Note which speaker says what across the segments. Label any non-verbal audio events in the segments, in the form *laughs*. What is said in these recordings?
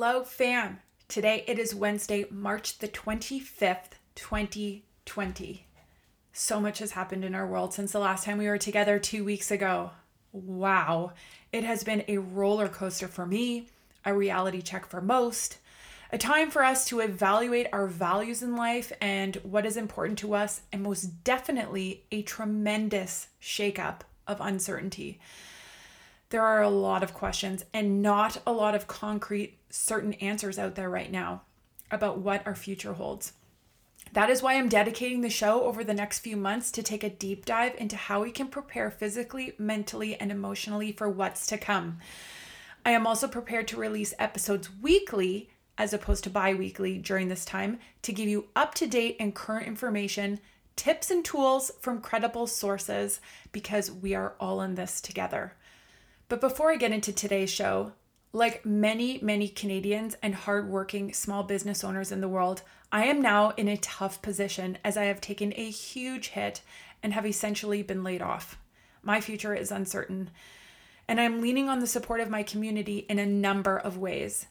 Speaker 1: Hello, fam. Today it is Wednesday, March the 25th, 2020. So much has happened in our world since the last time we were together two weeks ago. Wow. It has been a roller coaster for me, a reality check for most, a time for us to evaluate our values in life and what is important to us, and most definitely a tremendous shakeup of uncertainty. There are a lot of questions and not a lot of concrete, certain answers out there right now about what our future holds. That is why I'm dedicating the show over the next few months to take a deep dive into how we can prepare physically, mentally, and emotionally for what's to come. I am also prepared to release episodes weekly as opposed to bi weekly during this time to give you up to date and current information, tips, and tools from credible sources because we are all in this together. But before I get into today's show, like many, many Canadians and hardworking small business owners in the world, I am now in a tough position as I have taken a huge hit and have essentially been laid off. My future is uncertain, and I'm leaning on the support of my community in a number of ways.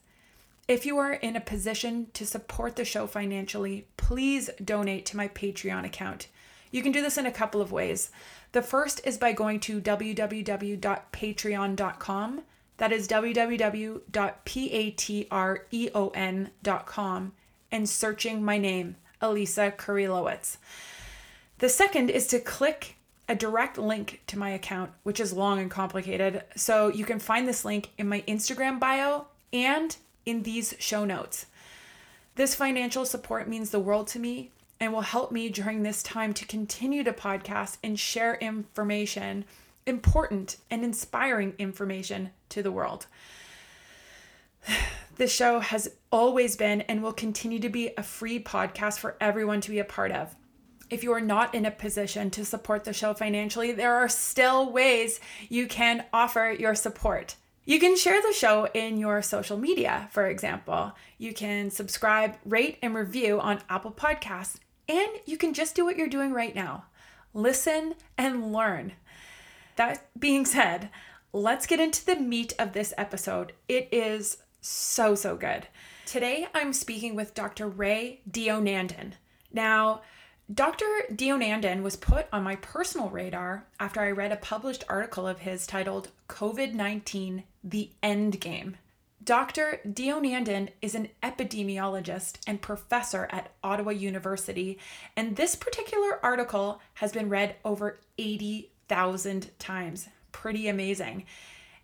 Speaker 1: If you are in a position to support the show financially, please donate to my Patreon account. You can do this in a couple of ways. The first is by going to www.patreon.com. That is www.patreon.com and searching my name, Elisa Curry-Lowitz. The second is to click a direct link to my account, which is long and complicated. So you can find this link in my Instagram bio and in these show notes. This financial support means the world to me and will help me during this time to continue to podcast and share information, important and inspiring information to the world. *sighs* This show has always been and will continue to be a free podcast for everyone to be a part of. If you are not in a position to support the show financially, there are still ways you can offer your support. You can share the show in your social media, for example. You can subscribe, rate, and review on Apple Podcasts and you can just do what you're doing right now listen and learn. That being said, let's get into the meat of this episode. It is so, so good. Today, I'm speaking with Dr. Ray Deonandan. Now, Dr. Deonandan was put on my personal radar after I read a published article of his titled COVID 19 The End Game. Dr. Deonandan is an epidemiologist and professor at Ottawa University, and this particular article has been read over 80,000 times. Pretty amazing.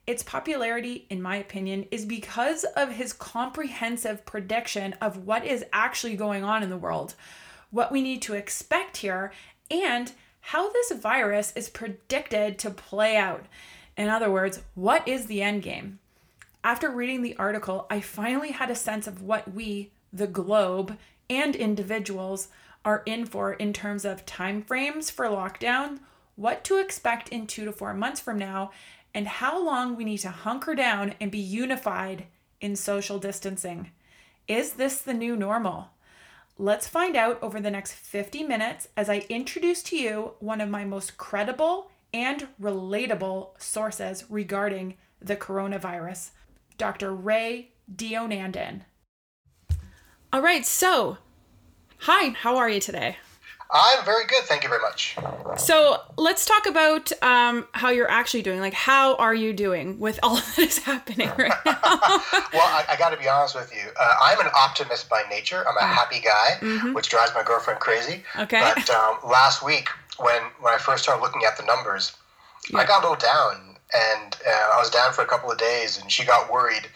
Speaker 1: Its popularity, in my opinion, is because of his comprehensive prediction of what is actually going on in the world, what we need to expect here, and how this virus is predicted to play out. In other words, what is the end game? After reading the article, I finally had a sense of what we, the globe, and individuals are in for in terms of time frames for lockdown, what to expect in 2 to 4 months from now, and how long we need to hunker down and be unified in social distancing. Is this the new normal? Let's find out over the next 50 minutes as I introduce to you one of my most credible and relatable sources regarding the coronavirus. Dr. Ray Deonandan. All right, so hi, how are you today?
Speaker 2: I'm very good, thank you very much.
Speaker 1: So let's talk about um, how you're actually doing. Like, how are you doing with all *laughs* that is happening right now? *laughs*
Speaker 2: well, I, I got to be honest with you. Uh, I'm an optimist by nature. I'm a mm. happy guy, mm-hmm. which drives my girlfriend crazy.
Speaker 1: Okay.
Speaker 2: But um, last week, when when I first started looking at the numbers, yeah. I got a little down and uh, I was down for a couple of days, and she got worried,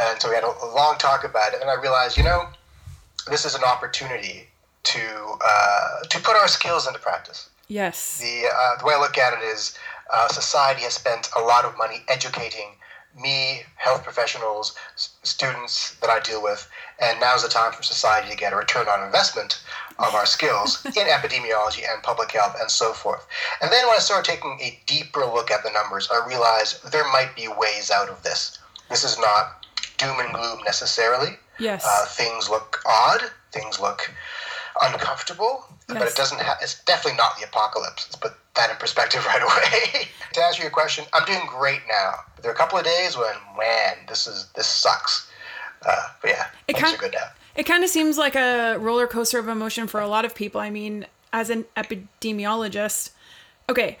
Speaker 2: and so we had a, a long talk about it. And I realized, you know, this is an opportunity to uh, to put our skills into practice.
Speaker 1: Yes.
Speaker 2: The, uh, the way I look at it is uh, society has spent a lot of money educating me, health professionals, students that I deal with, and now's the time for society to get a return on investment of our skills *laughs* in epidemiology and public health and so forth. And then when I started taking a deeper look at the numbers, I realized there might be ways out of this. This is not doom and gloom necessarily.
Speaker 1: Yes.
Speaker 2: Uh, things look odd. Things look uncomfortable,
Speaker 1: yes.
Speaker 2: but it doesn't have. It's definitely not the apocalypse. Put that in perspective *laughs* right away. to answer your question, I'm doing great now. There are a couple of days when, man, this is this sucks. Uh, but yeah,
Speaker 1: It
Speaker 2: things
Speaker 1: kind-
Speaker 2: are good now.
Speaker 1: It kind of seems like a roller coaster of emotion for a lot of people. I mean, as an epidemiologist, okay,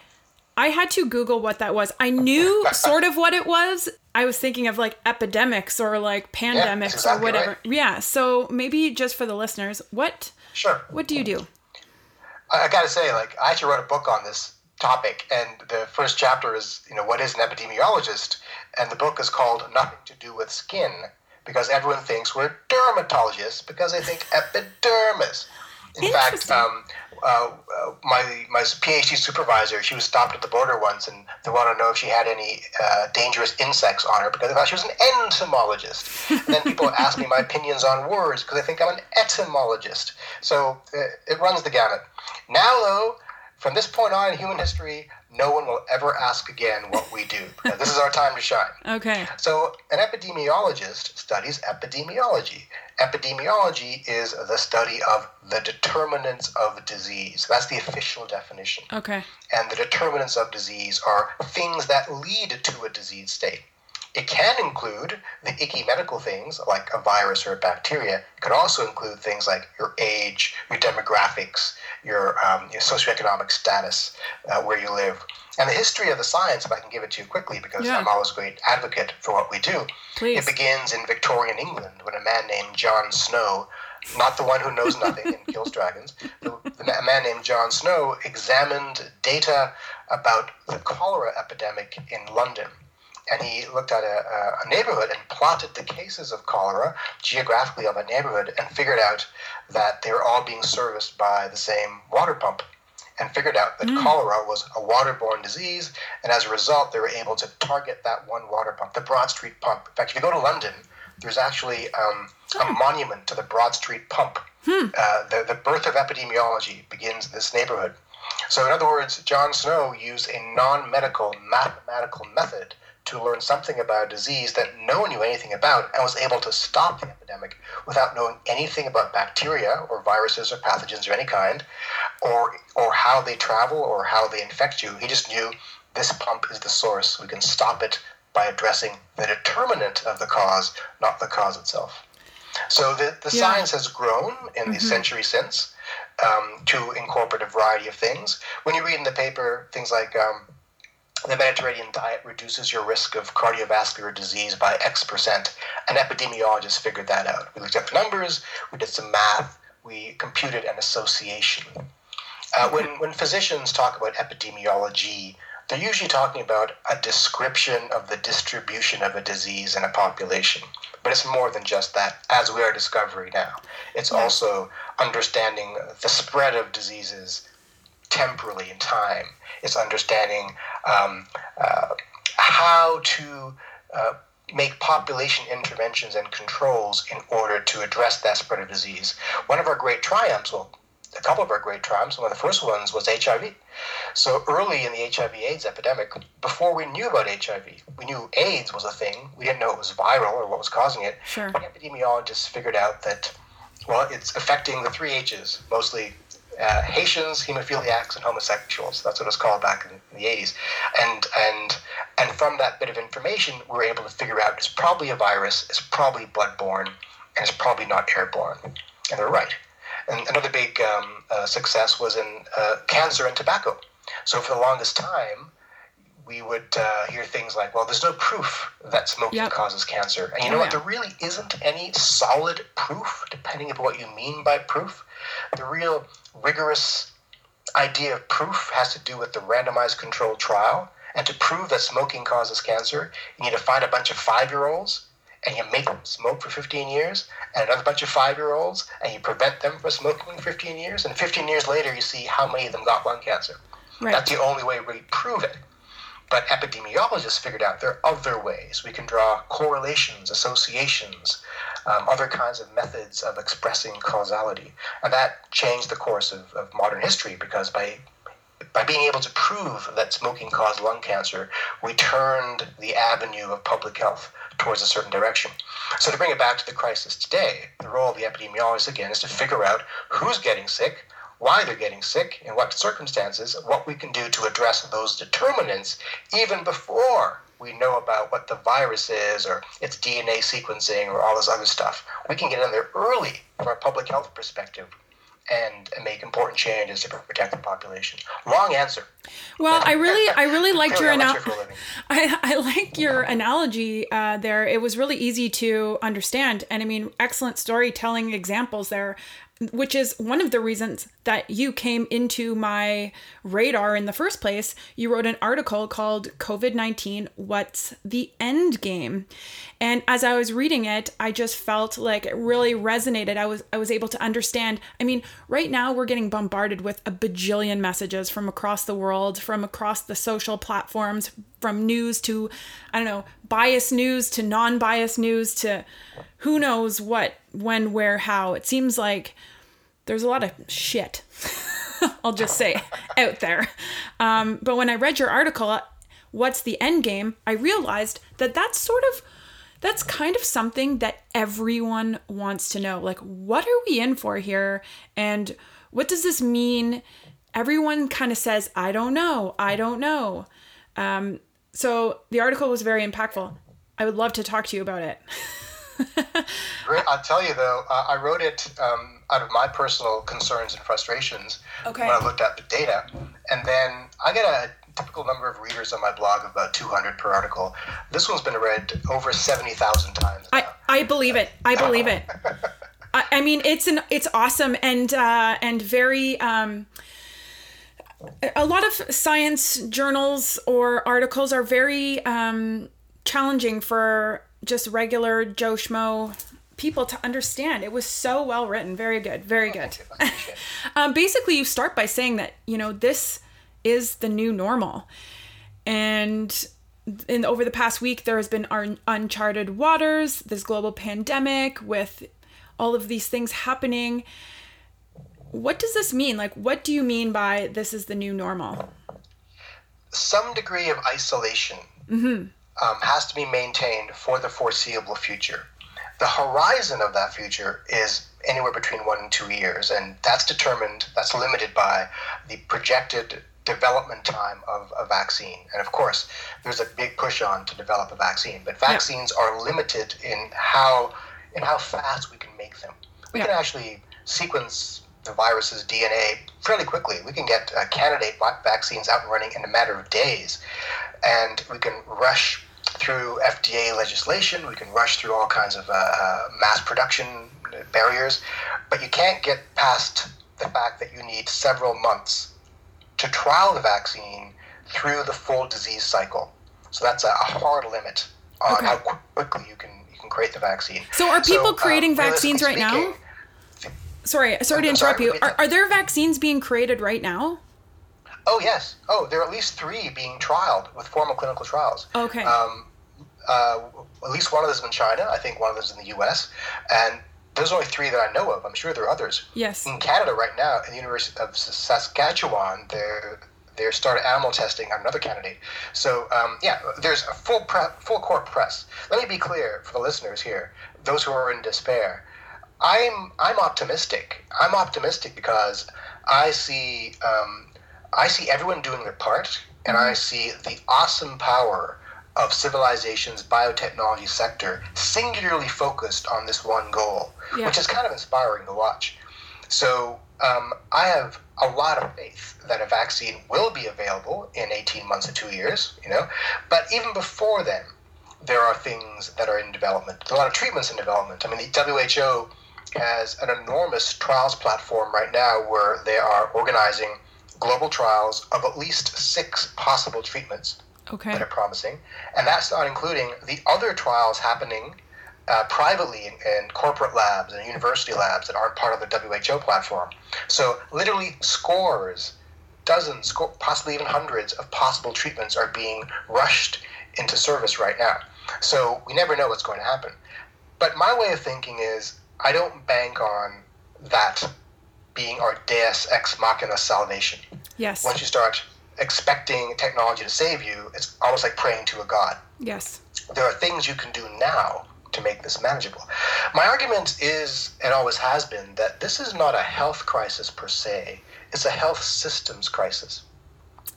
Speaker 1: I had to Google what that was. I knew *laughs* sort of what it was. I was thinking of like epidemics or like pandemics
Speaker 2: exactly
Speaker 1: or whatever.
Speaker 2: right.
Speaker 1: Yeah. So maybe just for the listeners, what
Speaker 2: Sure.
Speaker 1: what do you do?
Speaker 2: I, got to say, like, I actually wrote a book on this topic, and the first chapter is, you know, what is an epidemiologist? And the book is called Nothing to Do with Skin, because everyone thinks we're dermatologists because they think epidermis. In fact, um, uh, uh, my my PhD supervisor, she was stopped at the border once, and they wanted to know if she had any uh, dangerous insects on her because they thought she was an entomologist. And then people ask me my opinions on words because they think I'm an etymologist. So uh, it runs the gamut. Now, though, from this point on in human history, no one will ever ask again what we do. this is our time to shine. *laughs*
Speaker 1: Okay.
Speaker 2: So, an epidemiologist studies epidemiology. Epidemiology is the study of the determinants of disease. That's the official definition.
Speaker 1: Okay.
Speaker 2: And the determinants of disease are things that lead to a disease state. It can include the icky medical things like a virus or a bacteria. It can also include things like your age, your demographics, your, um, your socioeconomic status, uh, where you live. And the history of the science, if I can give it to you quickly, because
Speaker 1: Yeah.
Speaker 2: I'm always a great advocate for what we do.
Speaker 1: Please.
Speaker 2: It begins in Victorian England when a man named John Snow, not the one who knows nothing and kills *laughs* dragons, the, the, a man named John Snow examined data about the cholera epidemic in London. And he looked at a, a- neighborhood and plotted the cases of cholera geographically of a neighborhood and figured out that they were all being serviced by the same water pump and figured out that cholera was a waterborne disease, and as a result, they were able to target that one water pump, the Broad Street pump. In fact, if you go to London, there's actually um, a monument to the Broad Street pump. Uh, the, the birth of epidemiology begins in this neighborhood. So, in other words, John Snow used a non medical mathematical method to learn something about a disease that no one knew anything about and was able to stop the epidemic without knowing anything about bacteria or viruses or pathogens of any kind or or how they travel or how they infect you. He just knew this pump is the source. We can stop it by addressing the determinant of the cause, not the cause itself. So the, the
Speaker 1: Yeah.
Speaker 2: science has grown in the century since um, to incorporate a variety of things. When you read in the paper things like um, the Mediterranean diet reduces your risk of cardiovascular disease by X percent, an epidemiologist figured that out. We looked at the numbers, we did some math, we computed an association. Uh, when, when physicians talk about epidemiology, they're usually talking about a description of the distribution of a disease in a population. But it's more than just that, as we are discovering now. It's also understanding the spread of diseases temporally in time. It's understanding um, uh, how to uh, make population interventions and controls in order to address that spread of disease. One of our great triumphs, well, a couple of our great triumphs, one of the first ones was HIV. So early in the HIV/AIDS epidemic, before we knew about HIV, we knew AIDS was a thing. We didn't know it was viral or what was causing it.
Speaker 1: Sure.
Speaker 2: But epidemiologists figured out that, well, it's affecting the three H's, mostly uh, Haitians, hemophiliacs, and homosexuals. That's what it was called back in, the 80s. And and and from that bit of information, we were able to figure out it's probably a virus, it's probably bloodborne, and it's probably not airborne. And they're right. And another big um, uh, success was in uh, cancer and tobacco. So for the longest time, we would uh, hear things like, well, there's no proof that smoking
Speaker 1: Yep.
Speaker 2: causes cancer. And you
Speaker 1: Oh,
Speaker 2: know what?
Speaker 1: yeah.
Speaker 2: There really isn't any solid proof, depending upon what you mean by proof. The real rigorous idea of proof has to do with the randomized controlled trial. And to prove that smoking causes cancer, you need to find a bunch of five year olds and you make them smoke for 15 years, and another bunch of five year olds, and you prevent them from smoking for 15 years, and 15 years later, you see how many of them got lung cancer. Right. That's the only way we prove it. But epidemiologists figured out there are other ways. We can draw correlations, associations, um, other kinds of methods of expressing causality. And that changed the course of, of modern history because by by being able to prove that smoking caused lung cancer, we turned the avenue of public health towards a certain direction. So, to bring it back to the crisis today, the role of the epidemiologist again is to figure out who's getting sick, why they're getting sick, in what circumstances, what we can do to address those determinants even before we know about what the virus is or its DNA sequencing or all this other stuff. We can get in there early from a public health perspective and, make important changes to protect the population. Long answer.
Speaker 1: Well, I really, *laughs* I really liked your analogy. *laughs* I, I like your analogy uh, there. It was really easy to understand, and I mean, excellent storytelling examples there which is one of the reasons that you came into my radar in the first place. You wrote an article called COVID 19 What's the End Game? And as I was reading it, I just felt like it really resonated. I was I was able to understand. I mean, right now we're getting bombarded with a bajillion messages from across the world, from across the social platforms, from news to I don't know, biased news to non-biased news to who knows what, when, where, how. It seems like there's a lot of shit, *laughs* I'll just say, out there. Um, but when I read your article, What's the End Game? I realized that that's sort of that's kind of something that everyone wants to know. Like, what are we in for here? And what does this mean? Everyone kind of says, I don't know, I don't know. Um, so the article was very impactful. I would love to talk to you about it. *laughs*
Speaker 2: Great. I'll tell you though, I wrote it um, out of my personal concerns and frustrations okay. when I looked at the data, and then I get a typical number of readers on my blog of about 200 per article. This one's been read over 70,000 times.
Speaker 1: I, I believe it. I believe it. *laughs* I, I, mean, it's an it's awesome and uh, and very. Um, a lot of science journals or articles are very um, challenging for just regular Joe Schmo people to understand. It was so well written. Very good. Very oh, good. *laughs* um, basically, you start by saying that, you know, this is the new normal. And in over the past week, there has been un- uncharted waters, this global pandemic with all of these things happening. What does this mean? Like, what do you mean by this is the new normal?
Speaker 2: Some degree of isolation mm-hmm. Um, has to be maintained for the foreseeable future. The horizon of that future is anywhere between one and two years, and that's determined, that's limited by the projected development time of a vaccine. And of course, there's a big push on to develop a vaccine, but vaccines yeah. are limited in how in how fast we can make them. We yeah. can actually sequence the virus's DNA fairly quickly. We can get uh, candidate vaccines out and running in a matter of days, and we can rush through FDA legislation. We can rush through all kinds of uh, uh, mass production barriers, but you can't get past the fact that you need several months to trial the vaccine through the full disease cycle. So that's a, hard limit on okay. how quickly you can you can create the vaccine.
Speaker 1: So are people so, um, creating vaccines right speaking, now? Sorry, sorry to interrupt sorry, you. Are, are there vaccines being created right now?
Speaker 2: Oh yes. Oh, there are at least three being trialed with formal clinical trials.
Speaker 1: Okay. Um,
Speaker 2: uh, at least one of them is in China. I think one of them is in the U.S. And there's only three that I know of. I'm sure there are others.
Speaker 1: Yes.
Speaker 2: In Canada right now, at the University of Saskatchewan, they're they're started animal testing on another candidate. So um, yeah, there's a full pre- full court press. Let me be clear for the listeners here, those who are in despair. I'm I'm optimistic. I'm optimistic because I see um, I see everyone doing their part, and I mm-hmm. see the awesome power of civilization's biotechnology sector singularly focused on this one goal, yeah. which is kind of inspiring to watch. So um, I have a lot of faith that a vaccine will be available in 18 months to two years, you know. But even before then, there are things that are in development. There's a lot of treatments in development. I mean, the WHO has an enormous trials platform right now where they are organizing global trials of at least six possible treatments
Speaker 1: okay.
Speaker 2: that are promising. And that's not including the other trials happening uh, privately in, in, corporate labs and university labs that aren't part of the WHO platform. So, literally, scores, dozens, possibly even hundreds of possible treatments are being rushed into service right now. So, we never know what's going to happen. But my way of thinking is I don't bank on that being our deus ex machina salvation.
Speaker 1: Yes.
Speaker 2: Once you start expecting technology to save you, it's almost like praying to a god.
Speaker 1: Yes.
Speaker 2: There are things you can do now to make this manageable. My argument is, and always has been, that this is not a health crisis per se, it's a health systems crisis.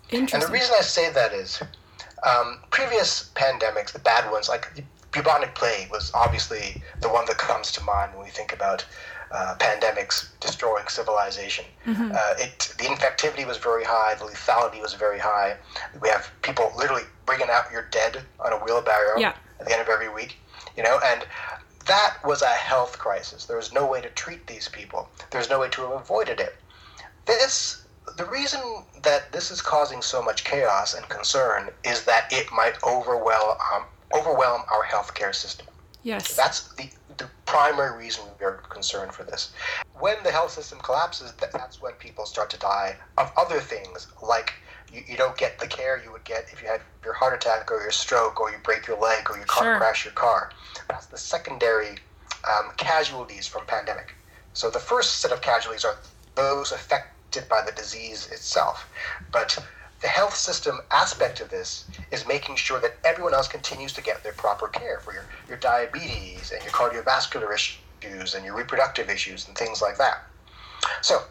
Speaker 1: Interesting.
Speaker 2: And the reason I say that is um, previous pandemics, the bad ones, like bubonic plague was obviously the one that comes to mind when we think about uh, pandemics destroying civilization. Mm-hmm. Uh, it the infectivity was very high, the lethality was very high. We have people literally bringing out your dead on a wheelbarrow
Speaker 1: yeah.
Speaker 2: at the end of every week, you know, and that was a health crisis. There was no way to treat these people. There's no way to have avoided it. This the reason that this is causing so much chaos and concern is that it might overwhelm um, overwhelm our healthcare system.
Speaker 1: Yes.
Speaker 2: That's the the primary reason we are concerned for this. When the health system collapses, that's when people start to die of other things, like you, you don't get the care you would get if you had your heart attack or your stroke or you break your leg or you sure. crash your car. That's the secondary um, casualties from pandemic. So the first set of casualties are those affected by the disease itself. But the health system aspect of this is making sure that everyone else continues to get their proper care for your, your diabetes and your cardiovascular issues and your reproductive issues and things like that. So,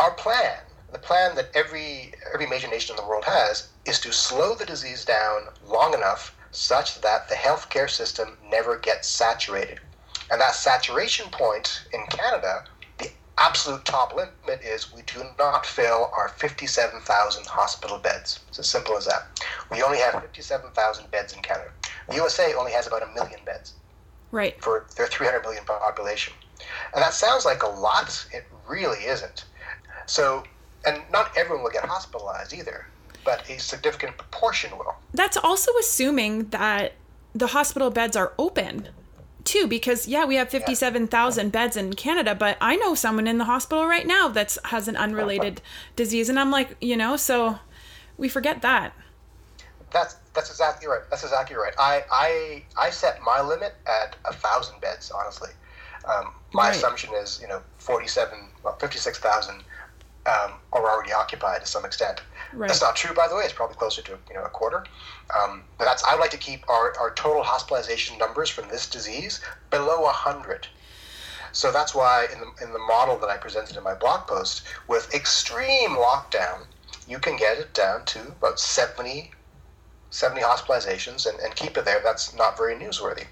Speaker 2: our plan, the plan that every every major nation in the world has, is to slow the disease down long enough such that the healthcare system never gets saturated. And that saturation point in Canada absolute top limit is we do not fill our 57,000 hospital beds. It's as simple as that. We only have 57,000 beds in Canada. The USA only has about a million beds.
Speaker 1: Right.
Speaker 2: For their 300 million population. And that sounds like a lot. It really isn't. So, and not everyone will get hospitalized either, but a significant proportion will.
Speaker 1: That's also assuming that the hospital beds are open too because yeah we have 57,000 beds in Canada but I know someone in the hospital right now that's has an unrelated disease and I'm like you know so we forget that.
Speaker 2: That's that's exactly right. That's exactly right. I I I set my limit at a thousand beds honestly. Um, my right. assumption is you know 47 well, 56,000 um, are already occupied to some extent Right. That's not true, by the way. It's probably closer to you know a quarter. Um, but that's I would like to keep our, our total hospitalization numbers from this disease below hundred. So that's why in the in the model that I presented in my blog post, with extreme lockdown, you can get it down to about 70, 70 hospitalizations and, and keep it there. That's not very newsworthy.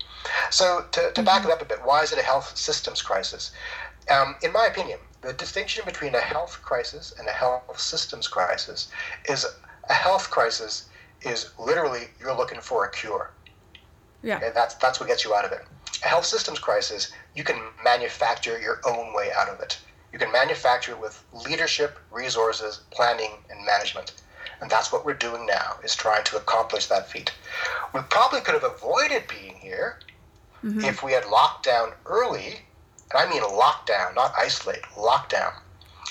Speaker 2: So to, to mm-hmm. back it up a bit, why is it a health systems crisis? Um, in my opinion, the distinction between a health crisis and a health systems crisis is a health crisis is literally you're looking for a cure.
Speaker 1: Yeah.
Speaker 2: And that's that's what gets you out of it. A health systems crisis, you can manufacture your own way out of it. You can manufacture it with leadership, resources, planning, and management. And that's what we're doing now, is trying to accomplish that feat. We probably could have avoided being here mm-hmm. if we had locked down early and I mean lockdown, not isolate, lockdown.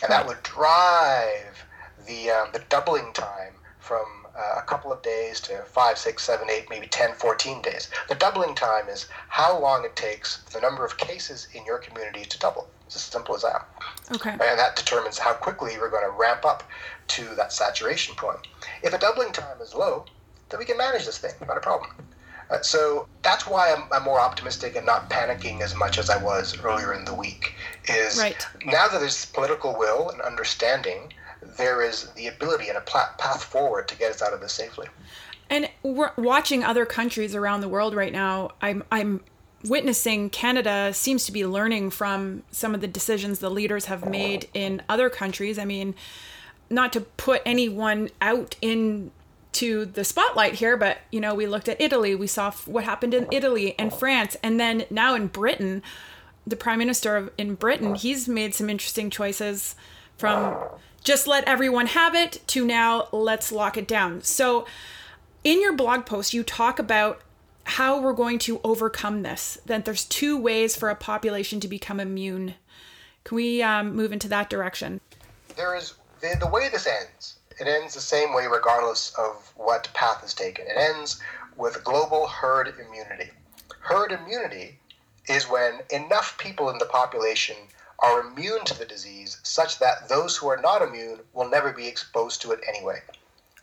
Speaker 2: And that would drive the, um, the doubling time from uh, a couple of days to five, six, seven, eight, maybe 10, 14 days. The doubling time is how long it takes the number of cases in your community to double. It's as simple as that.
Speaker 1: Okay. And
Speaker 2: that determines how quickly we're going to ramp up to that saturation point. If a doubling time is low, then we can manage this thing, not a problem. Uh, so that's why I'm, I'm, more optimistic and not panicking as much as I was earlier in the week. Is
Speaker 1: right.
Speaker 2: now that there's political will and understanding, there is the ability and a path forward to get us out of this safely.
Speaker 1: And we're watching other countries around the world right now. I'm I'm witnessing Canada seems to be learning from some of the decisions the leaders have made in other countries. I mean, not to put anyone out in to the spotlight here, but you know, we looked at Italy, we saw what happened in Italy and France, and then now in Britain, the prime minister of, in Britain, he's made some interesting choices from just let everyone have it to now let's lock it down. So, in your blog post, you talk about how we're going to overcome this. That there's two ways for a population to become immune. Can we um, move into that direction?
Speaker 2: There is the, the way this ends. It ends the same way, regardless of what path is taken. It ends with global herd immunity. Herd immunity is when enough people in the population are immune to the disease such that those who are not immune will never be exposed to it anyway.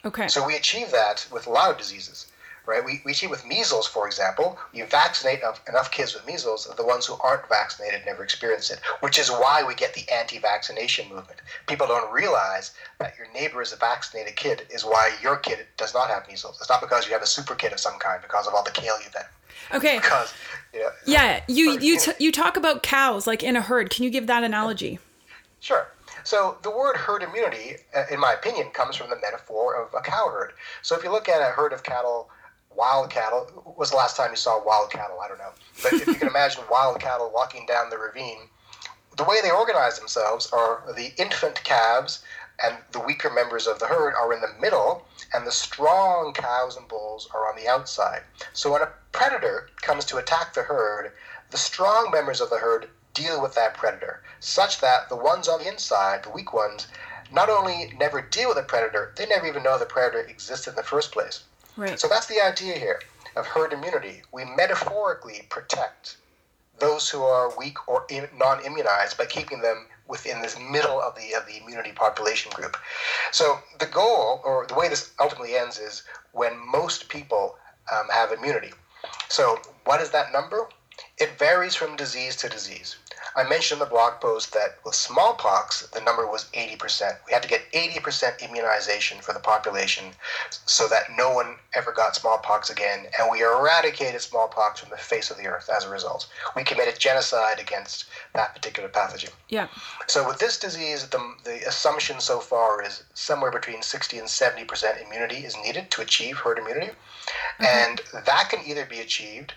Speaker 1: Okay.
Speaker 2: So we achieve that with a lot of diseases, right? We, we achieve with measles, for example. You vaccinate enough, enough kids with measles, the ones who aren't vaccinated never experience it, which is why we get the anti-vaccination movement. People don't realize that your neighbor is a vaccinated kid is why your kid does not have measles. It's not because you have a super kid of some kind because of all the kale you've had.
Speaker 1: Okay.
Speaker 2: Because yeah.
Speaker 1: Yeah, you you t- you talk about cows like in a herd. Can you give that analogy?
Speaker 2: Sure. So the word herd immunity, uh, in my opinion, comes from the metaphor of a cow herd. So if you look at a herd of cattle, wild cattle, when was the last time you saw wild cattle? I don't know. But if you can imagine *laughs* wild cattle walking down the ravine, the way they organize themselves are the infant calves and the weaker members of the herd are in the middle, and the strong cows and bulls are on the outside. So when a predator comes to attack the herd, the strong members of the herd deal with that predator, such that the ones on the inside, the weak ones, not only never deal with the predator, they never even know the predator existed in the first place.
Speaker 1: Right.
Speaker 2: So that's the idea here of herd immunity. We metaphorically protect those who are weak or non immunized by keeping them within this middle of the of the immunity population group. So the goal, or the way this ultimately ends, is when most people um, have immunity. So what is that number? It varies from disease to disease. I mentioned in the blog post that with smallpox, the number was 80%. We had to get 80% immunization for the population so that no one ever got smallpox again, and we eradicated smallpox from the face of the earth as a result. We committed genocide against that particular pathogen.
Speaker 1: Yeah.
Speaker 2: So with this disease, the, the assumption so far is somewhere between 60 and 70% immunity is needed to achieve herd immunity. Mm-hmm. And that can either be achieved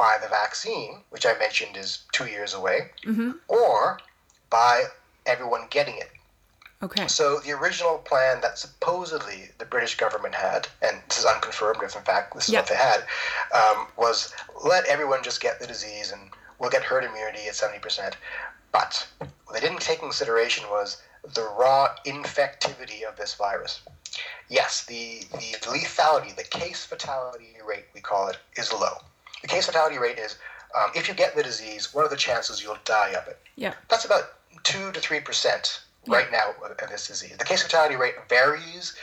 Speaker 2: by the vaccine, which I mentioned is two years away,
Speaker 1: mm-hmm.
Speaker 2: or by everyone getting it.
Speaker 1: Okay.
Speaker 2: So the original plan that supposedly the British government had, and this is unconfirmed if in fact this is yep. what they had, um, was let everyone just get the disease and we'll get herd immunity at 70%. But what they didn't take consideration was the raw infectivity of this virus. Yes, the, the lethality, the case fatality rate, we call it, is low. The case fatality rate is um, if you get the disease, what are the chances you'll die of it?
Speaker 1: Yeah.
Speaker 2: That's about 2 to 3% right yeah. now of this disease. The case fatality rate varies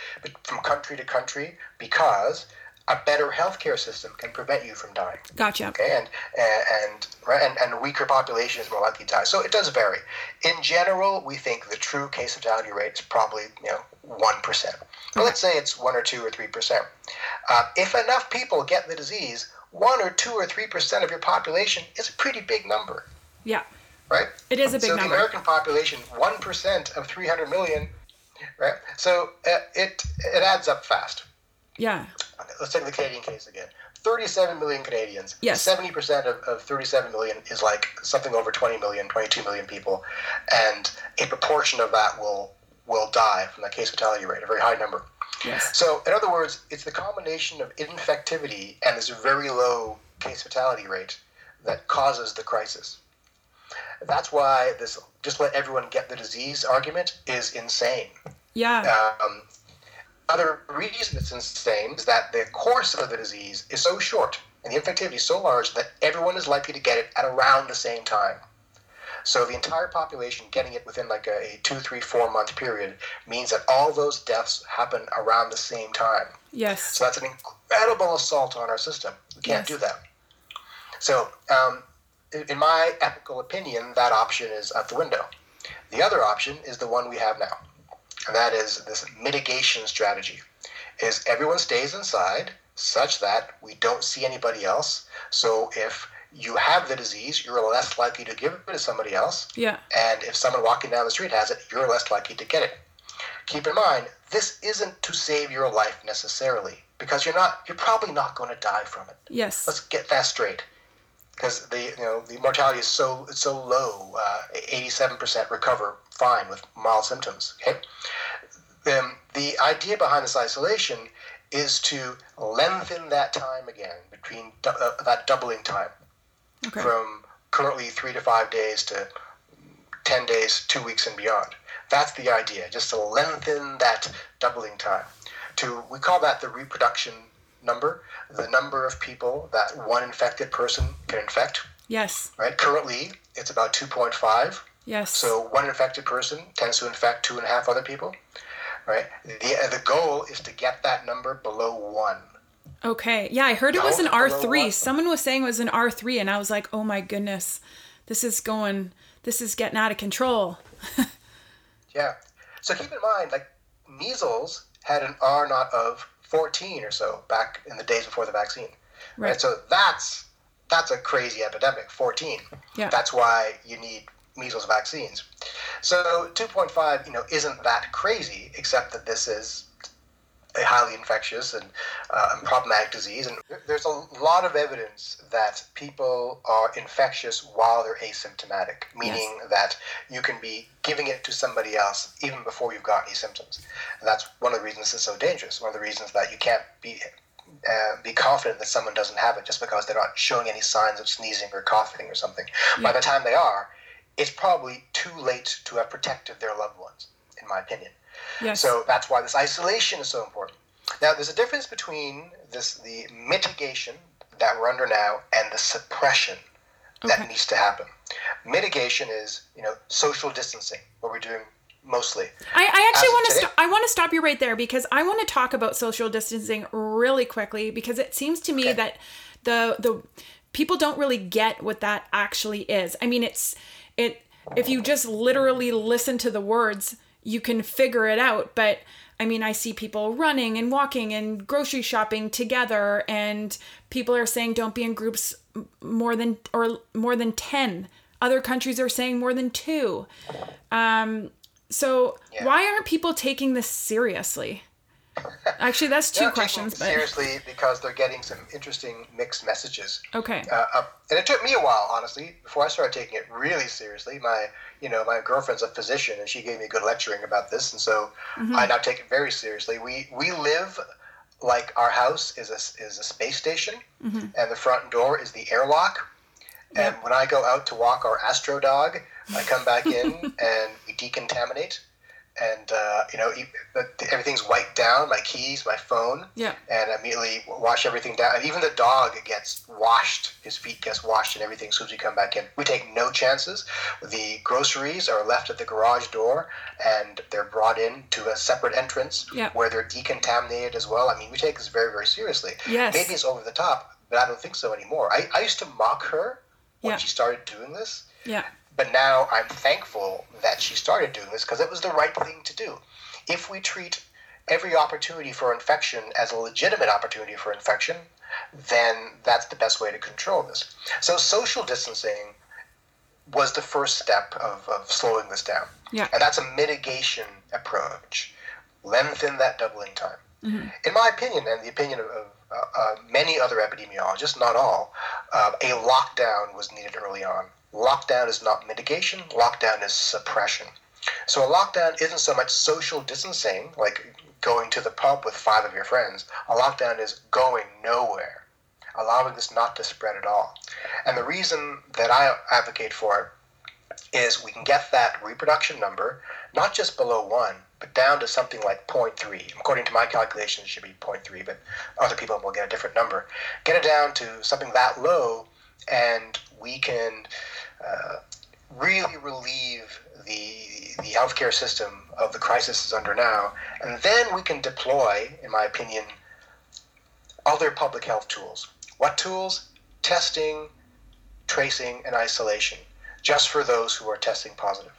Speaker 2: from country to country because a better healthcare system can prevent you from dying.
Speaker 1: Gotcha.
Speaker 2: Okay, and and right, and, and a weaker population is more likely to die. So it does vary. In general, we think the true case fatality rate is probably you know one percent. But let's say it's one or two or three percent. Uh, if enough people get the disease, one or two or three percent of your population is a pretty big number.
Speaker 1: Yeah.
Speaker 2: Right.
Speaker 1: It is a big
Speaker 2: so
Speaker 1: number.
Speaker 2: So the American population, one percent of three hundred million, right? So uh, it it adds up fast.
Speaker 1: Yeah.
Speaker 2: Let's take the Canadian case again. 37 million Canadians.
Speaker 1: Yes.
Speaker 2: 70% of, of 37 million is like something over 20 million, 22 million people. And a proportion of that will will die from that case fatality rate, a very high number.
Speaker 1: Yes.
Speaker 2: So, in other words, it's the combination of infectivity and this very low case fatality rate that causes the crisis. That's why this just let everyone get the disease argument is insane.
Speaker 1: Yeah.
Speaker 2: Um, other reason it's insane is that the course of the disease is so short and the infectivity is so large that everyone is likely to get it at around the same time. So the entire population getting it within like a, a two, three, four month period means that all those deaths happen around the same time.
Speaker 1: Yes.
Speaker 2: So that's an incredible assault on our system. We can't
Speaker 1: yes.
Speaker 2: do that. So, um, in my ethical opinion, that option is out the window. The other option is the one we have now and that is this mitigation strategy is everyone stays inside such that we don't see anybody else so if you have the disease you're less likely to give it to somebody else.
Speaker 1: Yeah.
Speaker 2: And if someone walking down the street has it you're less likely to get it. Keep in mind this isn't to save your life necessarily because you're not you're probably not going to die from it.
Speaker 1: Yes.
Speaker 2: Let's get that straight. Because the you know the mortality is so it's so low uh, 87% recover fine with mild symptoms okay? Um, the idea behind this isolation is to lengthen that time again between uh, that doubling time okay. from currently three to five days to 10 days, two weeks, and beyond. That's the idea, just to lengthen that doubling time. To we call that the reproduction number, the number of people that one infected person can infect.
Speaker 1: Yes.
Speaker 2: Right. Currently, it's about 2.5.
Speaker 1: Yes.
Speaker 2: So one infected person tends to infect two and a half other people. Right. The the goal is to get that number below one.
Speaker 1: Okay. Yeah, I heard it was an R three. Someone was saying it was an R three, and I was like, oh my goodness, this is going, this is getting out of control. *laughs*
Speaker 2: yeah. So keep in mind, like measles had an R naught of 14 or so back in the days before the vaccine. Right. right? So that's that's a crazy epidemic. 14.
Speaker 1: Yeah.
Speaker 2: That's why you need measles vaccines. So 2.5, you know, isn't that crazy, except that this is a highly infectious and, uh, and problematic disease. And there's a lot of evidence that people are infectious while they're asymptomatic, meaning yes. that you can be giving it to somebody else even before you've got any symptoms. And that's one of the reasons it's so dangerous. One of the reasons that you can't be uh, be confident that someone doesn't have it just because they're not showing any signs of sneezing or coughing or something. Yeah. By the time they are, it's probably too late to have protected their loved ones, in my opinion.
Speaker 1: Yes.
Speaker 2: So that's why this isolation is so important. Now, there's a difference between this the mitigation that we're under now and the suppression that okay. needs to happen. Mitigation is, you know, social distancing, what we're doing mostly.
Speaker 1: I, I actually want to st- I want to stop you right there because I want to talk about social distancing really quickly because it seems to me okay. that the the people don't really get what that actually is. I mean, it's it if you just literally listen to the words, you can figure it out. But I mean, I see people running and walking and grocery shopping together, and people are saying don't be in groups more than or more than ten. Other countries are saying more than two. Um, so yeah. why aren't people taking this seriously? Actually, that's 2 questions. But
Speaker 2: seriously, because they're getting some interesting mixed messages.
Speaker 1: Okay.
Speaker 2: Uh, uh, and it took me a while, honestly, before I started taking it really seriously. My, you know, my girlfriend's a physician, and she gave me good lecturing about this, and so mm-hmm. I now take it very seriously. We we live like our house is a is a space station, mm-hmm. and the front door is the airlock. And yep. when I go out to walk our Astro dog, I come back in *laughs* and we decontaminate and uh, you know everything's wiped down my keys my phone
Speaker 1: yeah.
Speaker 2: and immediately wash everything down and even the dog gets washed his feet gets washed and everything as soon as we come back in. We take no chances. The groceries are left at the garage door and they're brought in to a separate entrance
Speaker 1: yeah.
Speaker 2: where they're decontaminated as well. I mean we take this very very seriously.
Speaker 1: Yes.
Speaker 2: maybe it's over the top but i don't think so anymore. I, I used to mock her when yeah. she started doing this.
Speaker 1: Yeah
Speaker 2: but now I'm thankful that she started doing this because it was the right thing to do. If we treat every opportunity for infection as a legitimate opportunity for infection, then that's the best way to control this. So social distancing was the first step of, of slowing this down.
Speaker 1: Yeah.
Speaker 2: And that's a mitigation approach. Lengthen that doubling time.
Speaker 1: Mm-hmm.
Speaker 2: In my opinion, and the opinion of, of uh, uh, many other epidemiologists, not all, uh, a lockdown was needed early on lockdown is not mitigation, lockdown is suppression. So a lockdown isn't so much social distancing, like going to the pub with five of your friends. A lockdown is going nowhere, allowing this not to spread at all. And the reason that I advocate for it is we can get that reproduction number not just below one, but down to something like 0.3. According to my calculations, it should be 0.3, but other people will get a different number. Get it down to something that low, and we can really relieve the the healthcare system of the crisis is under now, and then we can deploy, in my opinion, other public health tools. What tools? Testing, tracing, and isolation, just for those who are testing positive.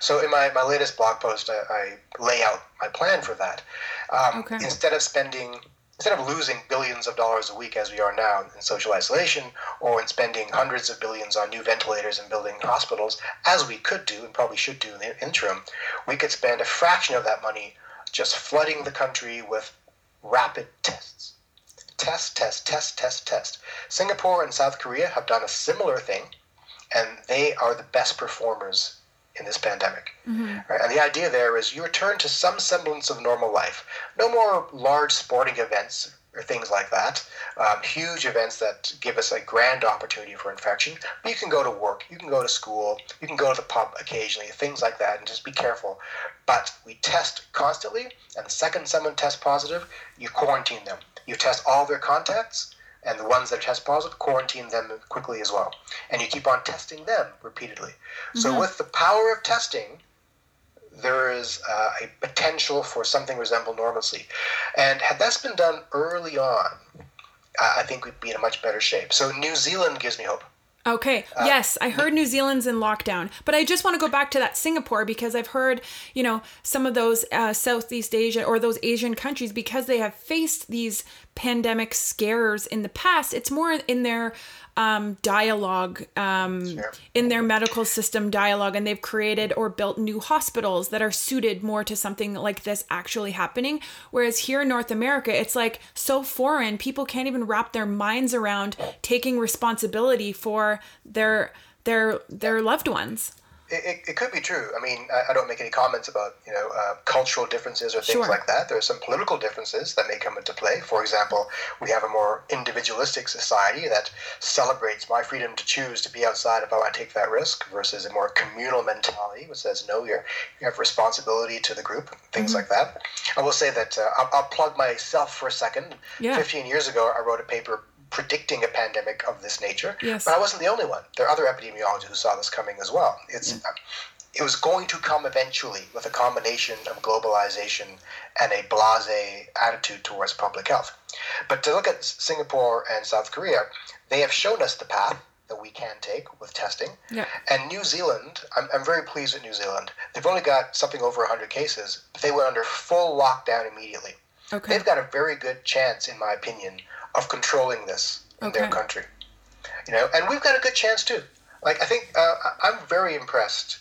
Speaker 2: So in my, my latest blog post, I, I lay out my plan for that. Um, okay. Instead of spending instead of losing billions of dollars a week as we are now in social isolation or in spending hundreds of billions on new ventilators and building hospitals, as we could do and probably should do in the interim, we could spend a fraction of that money just flooding the country with rapid tests. Test, test, test, test, test. Singapore and South Korea have done a similar thing, and they are the best performers in this pandemic. Mm-hmm. Right? And the idea there is you return to some semblance of normal life. No more large sporting events or things like that. Um, huge events that give us a grand opportunity for infection. But you can go to work, you can go to school, you can go to the pub occasionally, things like that, and just be careful. But we test constantly, and the second someone tests positive, you quarantine them. You test all their contacts, and the ones that test positive, quarantine them quickly as well. And you keep on testing them repeatedly. Mm-hmm. So, with the power of testing, there is uh, a potential for something resemble normalcy. And had that been done early on, I think we'd be in a much better shape. So New Zealand gives me hope.
Speaker 1: Okay. Uh, yes, I heard New Zealand's in lockdown, but I just want to go back to that Singapore because I've heard, you know, some of those uh, Southeast Asia or those Asian countries because they have faced these pandemic scares in the past. It's more in their um, dialogue um, sure. in their medical system dialogue, and they've created or built new hospitals that are suited more to something like this actually happening. Whereas here in North America, it's like so foreign, people can't even wrap their minds around taking responsibility for their their their loved ones
Speaker 2: it, it, could be true. I mean, I, I, don't make any comments about you know uh, cultural differences or things sure. like that. There are some political differences that may come into play. For example, we have a more individualistic society that celebrates my freedom to choose to be outside if I want to take that risk, versus a more communal mentality which says no, you're, you have responsibility to the group, things mm-hmm. like that. I will say that uh, I'll, I'll, plug myself for a second. Yeah. Fifteen years ago, I wrote a paper predicting a pandemic of this nature. Yes. But I wasn't the only one. There are other epidemiologists who saw this coming as well. It's mm. it was going to come eventually with a combination of globalization and a blase attitude towards public health. But to look at Singapore and South Korea, they have shown us the path that we can take with testing. Yeah. And New Zealand, I'm, I'm very pleased with New Zealand. They've only got something over 100 cases, but they went under full lockdown immediately. Okay. They've got a very good chance, in my opinion, of controlling this in okay. their country. You know, and we've got a good chance too. Like I think uh, I'm very impressed,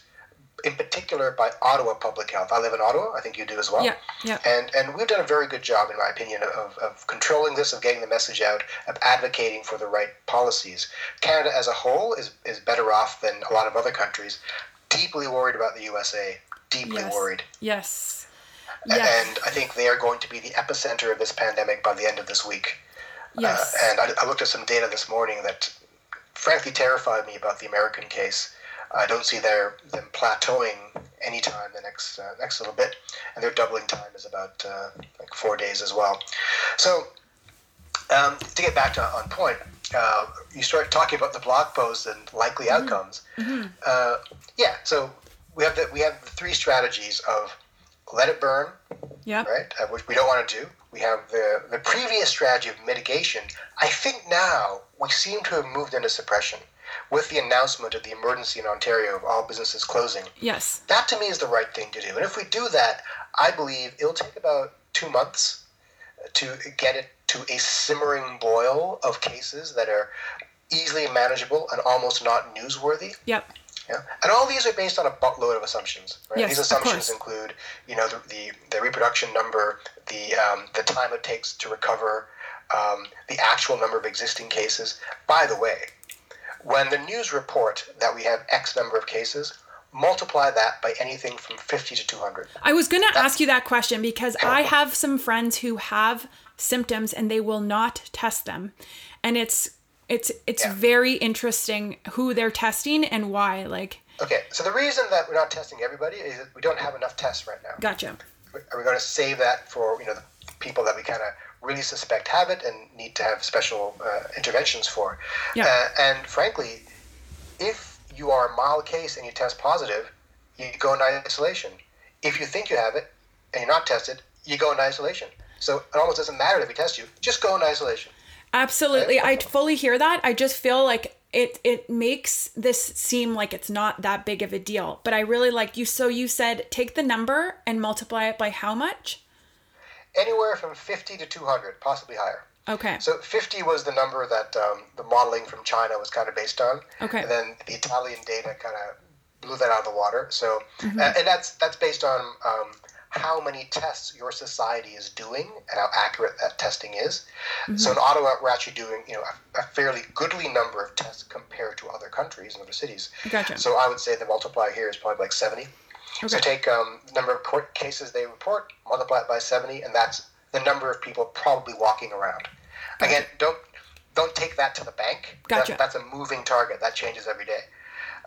Speaker 2: in particular by Ottawa Public Health. I live in Ottawa. I think you do as well.
Speaker 1: Yeah, yeah.
Speaker 2: And and we've done a very good job, in my opinion, of, of controlling this, of getting the message out, of advocating for the right policies. Canada as a whole is is better off than a lot of other countries. Deeply worried about the USA. Deeply
Speaker 1: yes.
Speaker 2: worried.
Speaker 1: Yes.
Speaker 2: Yes. And I think they are going to be the epicenter of this pandemic by the end of this week. Yes. Uh, and I, I, looked at some data this morning that frankly terrified me about the American case. I don't see their them plateauing anytime the next uh, next little bit, and their doubling time is about uh, like four days as well. So um, to get back to on point, uh, you start talking about the blog posts and likely mm-hmm. outcomes. Mm-hmm. Uh, yeah, so we have the, we have the three strategies of let it burn,
Speaker 1: yeah,
Speaker 2: right, uh, which we don't want to do we have the, the previous strategy of mitigation. I think now we seem to have moved into suppression with the announcement of the emergency in Ontario of all businesses closing.
Speaker 1: Yes.
Speaker 2: That to me is the right thing to do. And if we do that, I believe it'll take about two months to get it to a simmering boil of cases that are easily manageable and almost not newsworthy.
Speaker 1: Yep.
Speaker 2: Yeah. And all these are based on a buttload of assumptions. Right? Yes, these assumptions include, you know, the, the, the reproduction number, the um, the time it takes to recover, um, the actual number of existing cases. By the way, when the news report that we have X number of cases, multiply that by anything from 50 to 200.
Speaker 1: I was going to ask you that question because I have some friends who have symptoms and they will not test them. And it's it's it's yeah. very interesting who they're testing and why. Like.
Speaker 2: Okay, so the reason that we're not testing everybody is that we don't have enough tests right now.
Speaker 1: Gotcha.
Speaker 2: Are we going to save that for you know the people that we kind of really suspect have it and need to have special uh, interventions for? Yeah. Uh, and frankly, if you are a mild case and you test positive, you go in isolation. If you think you have it and you're not tested, you go in isolation. So it almost doesn't matter if we test you; just go in isolation.
Speaker 1: Absolutely. I fully hear that. I just feel like it it makes this seem like it's not that big of a deal. But I really like you so you said take the number and multiply it by how much?
Speaker 2: Anywhere from 50 to 200, possibly higher.
Speaker 1: Okay.
Speaker 2: So 50 was the number that um, the modeling from China was kind of based on.
Speaker 1: Okay.
Speaker 2: And then the Italian data kind of blew that out of the water. So, mm-hmm. uh, and that's that's based on um, how many tests your society is doing and how accurate that testing is. Mm-hmm. So in Ottawa, we're actually doing you know a, a, fairly goodly number of tests compared to other countries and other cities.
Speaker 1: Gotcha.
Speaker 2: So I would say the multiplier here is probably like 70. Okay. So take um, the number of court cases they report, multiply it by 70, and that's the number of people probably walking around. Gotcha. Again, don't don't take that to the bank.
Speaker 1: Gotcha.
Speaker 2: That, that's a moving target. That changes every day.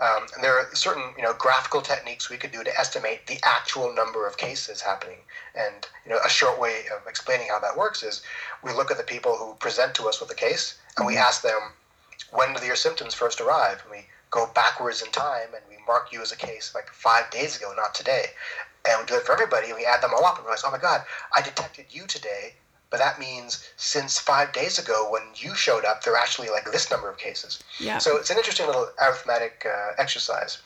Speaker 2: Um, and there are certain, you know, graphical techniques we could do to estimate the actual number of cases happening. And you know, a short way of explaining how that works is we look at the people who present to us with a case, and we mm-hmm. ask them, when did your symptoms first arrive? And we go backwards in time, and we mark you as a case like five days ago, not today. And we do it for everybody, and we add them all up and realize, oh my God, I detected you today but that means since five days ago when you showed up, there are actually like this number of cases.
Speaker 1: Yeah.
Speaker 2: So it's an interesting little arithmetic uh, exercise.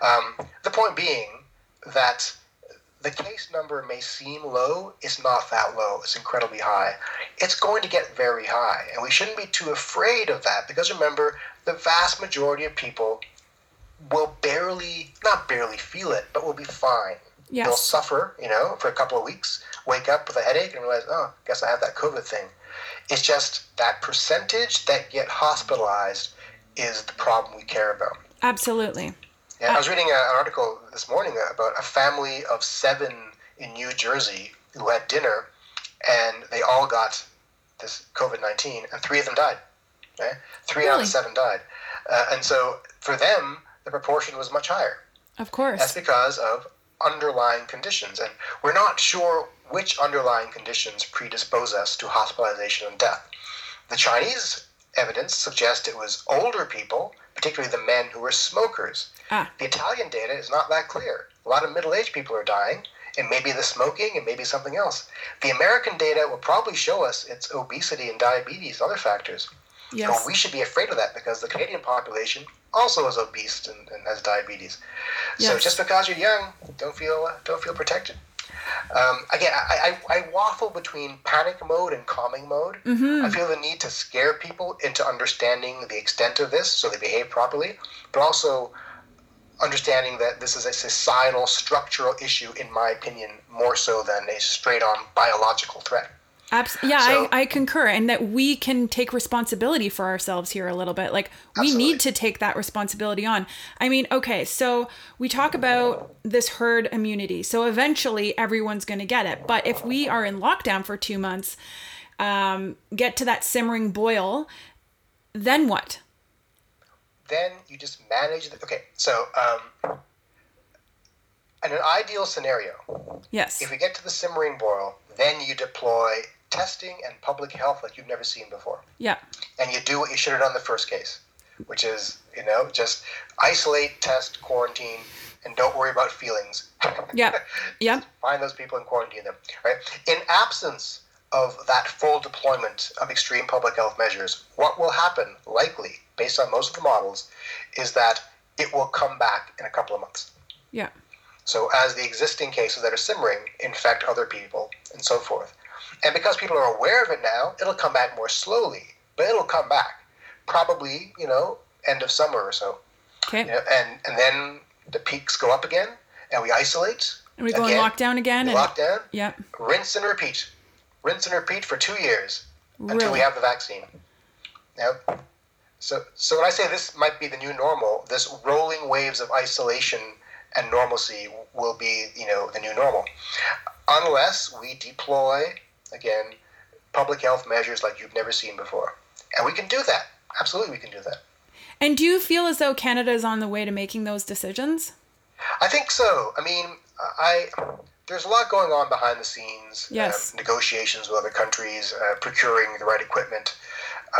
Speaker 2: Um, the point being that the case number may seem low, it's not that low. It's incredibly high. It's going to get very high, and we shouldn't be too afraid of that because remember, the vast majority of people will barely, not barely feel it, but will be fine.
Speaker 1: Yes.
Speaker 2: They'll suffer, you know, for a couple of weeks, wake up with a headache and realize, oh, I guess I have that COVID thing. It's just that percentage that get hospitalized is the problem we care about.
Speaker 1: Absolutely.
Speaker 2: Yeah, I uh, was reading a, an article this morning uh, about a family of seven in New Jersey who had dinner, and they all got this COVID nineteen, and three of them died. Three really? out of seven died, uh, and so for them, the proportion was much higher.
Speaker 1: Of course.
Speaker 2: That's because of underlying conditions. And we're not sure which underlying conditions predispose us to hospitalization and death. The Chinese evidence suggests it was older people, particularly the men who were smokers.
Speaker 1: Ah.
Speaker 2: The Italian data is not that clear. A lot of middle aged people are dying. It may be the smoking, it may be something else. The American data will probably show us it's obesity and diabetes, other factors.
Speaker 1: Yes.
Speaker 2: But we should be afraid of that because the Canadian population also is obese and, and has diabetes. Yes. So just because you're young, don't feel uh, don't feel protected. Um, again, I, I, I, waffle between panic mode and calming mode.
Speaker 1: Mm-hmm.
Speaker 2: I feel the need to scare people into understanding the extent of this so they behave properly, but also understanding that this is a societal, structural issue, in my opinion, more so than a straight on biological threat.
Speaker 1: Abs- yeah, so, I, I concur. And that we can take responsibility for ourselves here a little bit. Like, we absolutely. need to take that responsibility on. I mean, okay, so we talk about this herd immunity. So eventually everyone's going to get it. But if we are in lockdown for two months, um, get to that simmering boil, then what?
Speaker 2: Then you just manage the. Okay, so um, in an ideal scenario,
Speaker 1: yes.
Speaker 2: If we get to the simmering boil, then you deploy testing and public health like you've never seen before.
Speaker 1: Yeah.
Speaker 2: And you do what you should have done the first case, which is, you know, just isolate, test, quarantine, and don't worry about feelings. *laughs*
Speaker 1: Yeah. *laughs* Yeah.
Speaker 2: Find those people and quarantine them. Right. In absence of that full deployment of extreme public health measures, what will happen, likely, based on most of the models, is that it will come back in a couple of months.
Speaker 1: Yeah.
Speaker 2: So as the existing cases that are simmering infect other people and so forth. And because people are aware of it now, it'll come back more slowly, but it'll come back. Probably, you know, end of summer or so.
Speaker 1: Okay.
Speaker 2: You know, and and then the peaks go up again, and we isolate.
Speaker 1: And we go again, in lockdown again.
Speaker 2: And, lockdown.
Speaker 1: Yep.
Speaker 2: Rinse and repeat. Rinse and repeat for two years
Speaker 1: really?
Speaker 2: until we have the vaccine. Yep. So, so when I say this might be the new normal, this rolling waves of isolation and normalcy will be, you know, the new normal, unless we deploy again, public health measures like you've never seen before. And we can do that. Absolutely, we can do that.
Speaker 1: And do you feel as though Canada is on the way to making those decisions?
Speaker 2: I think so. I mean, I there's a lot going on behind the scenes.
Speaker 1: Yes.
Speaker 2: Um, negotiations with other countries, uh, procuring the right equipment,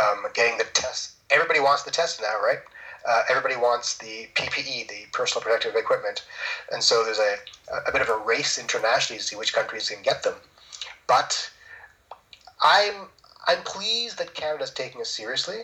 Speaker 2: um, getting the tests. Everybody wants the test now, right? Uh, everybody wants the PPE, the personal protective equipment, and so there's a, a bit of a race internationally to see which countries can get them. But I'm I'm pleased that Canada's taking us seriously.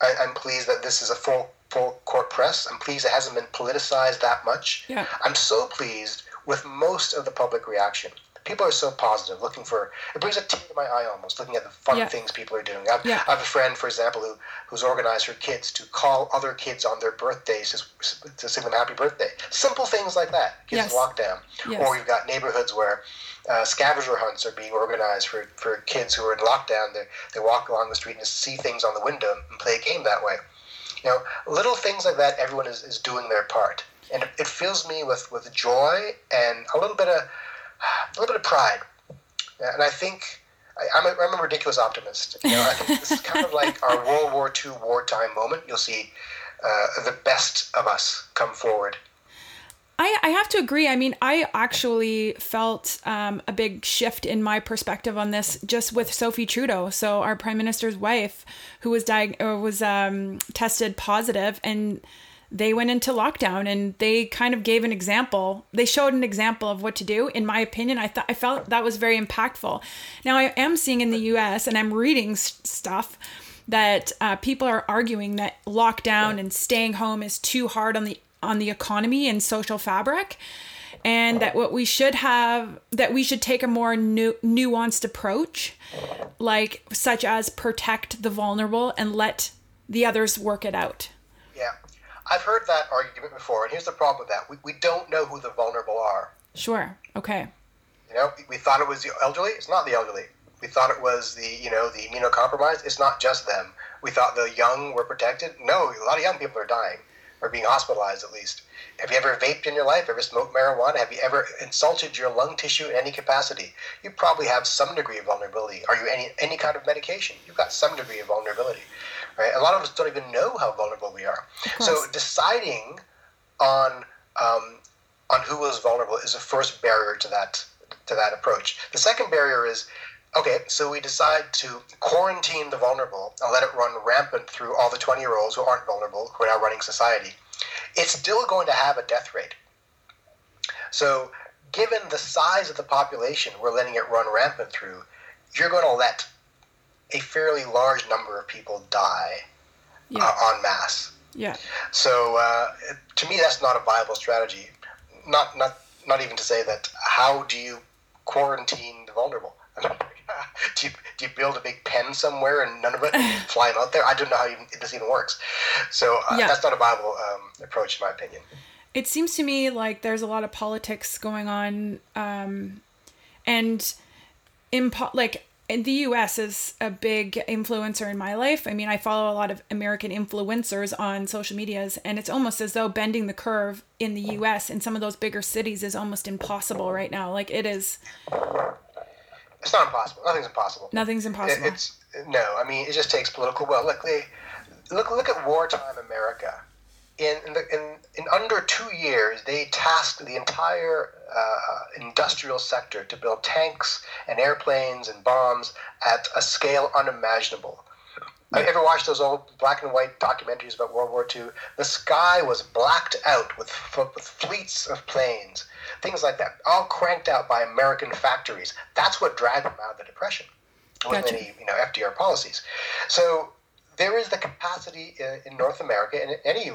Speaker 2: I, am pleased that this is a full full court press. I'm pleased it hasn't been politicized that much.
Speaker 1: Yeah.
Speaker 2: I'm so pleased with most of the public reaction. People are so positive, looking for. It brings a tear to my eye almost, looking at the fun
Speaker 1: Yeah.
Speaker 2: things people are doing. I've,
Speaker 1: Yeah.
Speaker 2: I have a friend, for example, who who's organized her kids to call other kids on their birthdays to, to sing them happy birthday. Simple things like that. Kids
Speaker 1: Yes.
Speaker 2: in lockdown.
Speaker 1: Yes.
Speaker 2: Or you've got neighborhoods where uh, scavenger hunts are being organized for, for kids who are in lockdown. They, they walk along the street and see things on the window and play a game that way. You know, little things like that, everyone is, is doing their part. And it, it fills me with, with joy and a little bit of a little bit of pride. And I think I, I'm, a, I'm a ridiculous optimist. You know, I think this is kind of *laughs* like our World War II wartime moment. You'll see uh, the best of us come forward.
Speaker 1: I, I have to agree. I mean, I actually felt um, a big shift in my perspective on this just with Sophie Trudeau, so our prime minister's wife, who was diag- or was um, tested positive, and they went into lockdown, and they kind of gave an example. They showed an example of what to do. In my opinion, I thought I felt that was very impactful. Now I am seeing in the U.S. and I'm reading stuff that uh, people are arguing that lockdown and staying home is too hard on the on the economy and social fabric and that what we should have that we should take a more nu- nuanced approach like such as protect the vulnerable and let the others work it out.
Speaker 2: I've heard that argument before, and here's the problem with that. We, we don't know who the vulnerable are.
Speaker 1: sure okay
Speaker 2: You know, we thought it was the elderly. It's not the elderly. We thought it was the, you know, the immunocompromised. It's not just them. We thought the young were protected. No, a lot of young people are dying, or being hospitalized at least. Have you ever vaped in your life? Ever smoked marijuana? Have you ever insulted your lung tissue in any capacity? You probably have some degree of vulnerability. Are you any any kind of medication? You've got some degree of vulnerability. Right? A lot of us don't even know how vulnerable we are. So deciding on um, on who is vulnerable is the first barrier to that to that approach. The second barrier is okay, so we decide to quarantine the vulnerable and let it run rampant through all the 20 year olds who aren't vulnerable, who are now running society. It's still going to have a death rate. So, given the size of the population we're letting it run rampant through, you're going to let a fairly large number of people die
Speaker 1: yeah
Speaker 2: uh, en masse.
Speaker 1: yeah
Speaker 2: So uh, to me, that's not a viable strategy. Not not not even to say that. How do you quarantine the vulnerable? I *laughs* mean, do you do you build a big pen somewhere and none of it *laughs* fly them out there? I don't know how even, this even works. So uh,
Speaker 1: Yeah.
Speaker 2: that's not a viable um, approach, in my opinion.
Speaker 1: it seems to me like there's a lot of politics going on um and in po- like in the US is a big influencer in my life. I mean, I follow a lot of American influencers on social medias and it's almost as though bending the curve in the US in some of those bigger cities is almost impossible right now. Like it is
Speaker 2: It's not impossible. Nothing's impossible.
Speaker 1: nothing's
Speaker 2: It-
Speaker 1: impossible.
Speaker 2: it's no. I mean, it just takes political will. Look, they look look at wartime America. In in, the, in in under two years, they tasked the entire uh, industrial sector to build tanks and airplanes and bombs at a scale unimaginable. Have you ever watched those old black and white documentaries about World War II? The sky was blacked out with, with fleets of planes, things like that, all cranked out by American factories. That's what dragged them out of the Depression.
Speaker 1: Gotcha.
Speaker 2: any you know FDR policies. So there is the capacity in, in North America and any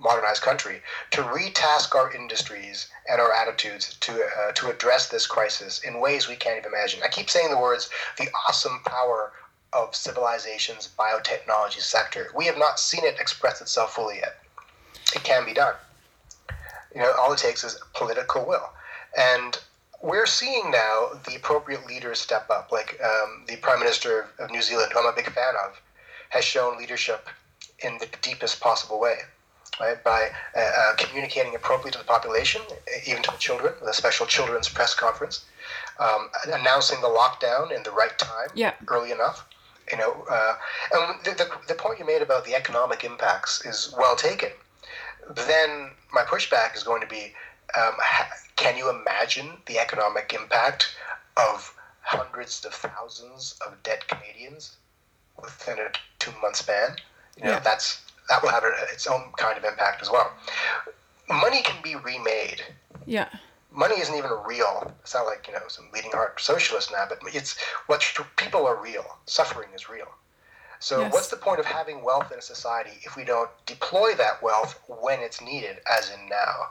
Speaker 2: modernized country to retask our industries and our attitudes to uh, to address this crisis in ways we can't even imagine. I keep saying the words the awesome power of civilization's biotechnology sector. We have not seen it express itself fully yet. It can be done. You know, all it takes is political will. And we're seeing now the appropriate leaders step up, like um, the Prime Minister of New Zealand, who I'm a big fan of, has shown leadership in the deepest possible way, right? By uh, uh, communicating appropriately to the population, even to the children, with a special children's press conference, um, announcing the lockdown in the right time,
Speaker 1: Yeah.
Speaker 2: early enough. You know, uh, and the, the, the point you made about the economic impacts is well taken. Then my pushback is going to be um, ha- can you imagine the economic impact of hundreds of thousands of dead Canadians within a two month span? You know,
Speaker 1: Yeah.
Speaker 2: that's that will have its own kind of impact as well. Money can be remade.
Speaker 1: yeah.
Speaker 2: Money isn't even real. It's not like you know some leading art socialist now, but it's what people are real. Suffering is real. So
Speaker 1: Yes.
Speaker 2: what's the point of having wealth in a society if we don't deploy that wealth when it's needed, as in now?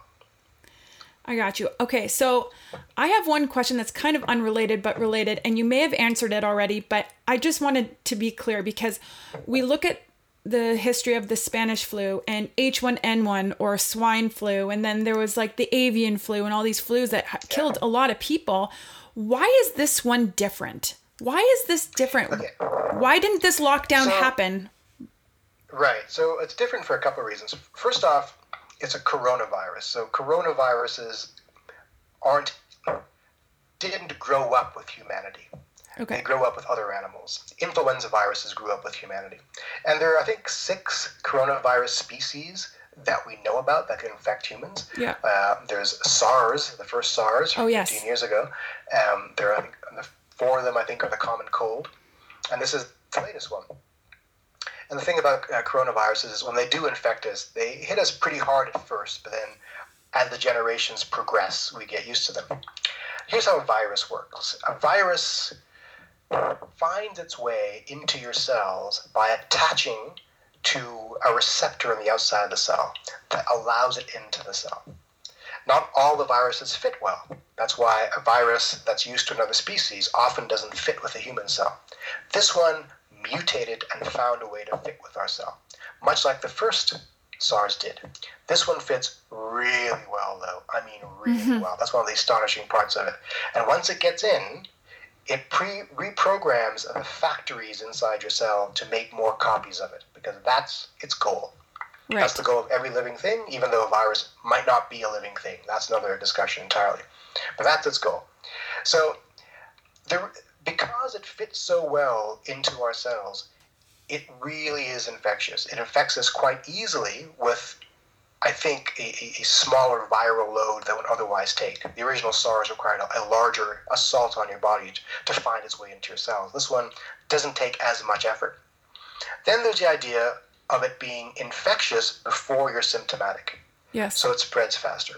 Speaker 1: I got you. Okay, so I have one question that's kind of unrelated but related, and you may have answered it already, but I just wanted to be clear because we look at the history of the Spanish flu and H1N1 or swine flu, and then there was like the avian flu and all these flus that killed a lot of people. Why is this one different? Why is this different? Okay. Why didn't this lockdown so, happen?
Speaker 2: Right. So it's different for a couple of reasons. First off, it's a coronavirus. So coronaviruses aren't didn't grow up with humanity. Okay. They grow up with other animals. Influenza viruses grew up with humanity. And there are, I think, six coronavirus species that we know about that can infect humans.
Speaker 1: Yeah.
Speaker 2: Uh, there's SARS, the first SARS,
Speaker 1: oh, yes.
Speaker 2: 15 years ago. Um, there are the four of them, I think, are the common cold, and this is the latest one. And the thing about uh, coronaviruses is when they do infect us, they hit us pretty hard at first, but then as the generations progress, we get used to them. Here's how a virus works a virus finds its way into your cells by attaching to a receptor on the outside of the cell that allows it into the cell. Not all the viruses fit well. That's why a virus that's used to another species often doesn't fit with a human cell. This one mutated and found a way to fit with our cell, much like the first SARS did. This one fits really well, though. I mean, really mm-hmm. well. That's one of the astonishing parts of it. And once it gets in, it pre reprograms the factories inside your cell to make more copies of it because that's its goal. Right. That's the goal of every living thing, even though a virus might not be a living thing. That's another discussion entirely. But that's its goal. So, there, because it fits so well into our cells, it really is infectious. It infects us quite easily with, I think, a, a smaller viral load than would otherwise take. The original SARS required a, a larger assault on your body to, to find its way into your cells. This one doesn't take as much effort. Then there's the idea of it being infectious before you're symptomatic.
Speaker 1: Yes.
Speaker 2: So it spreads faster.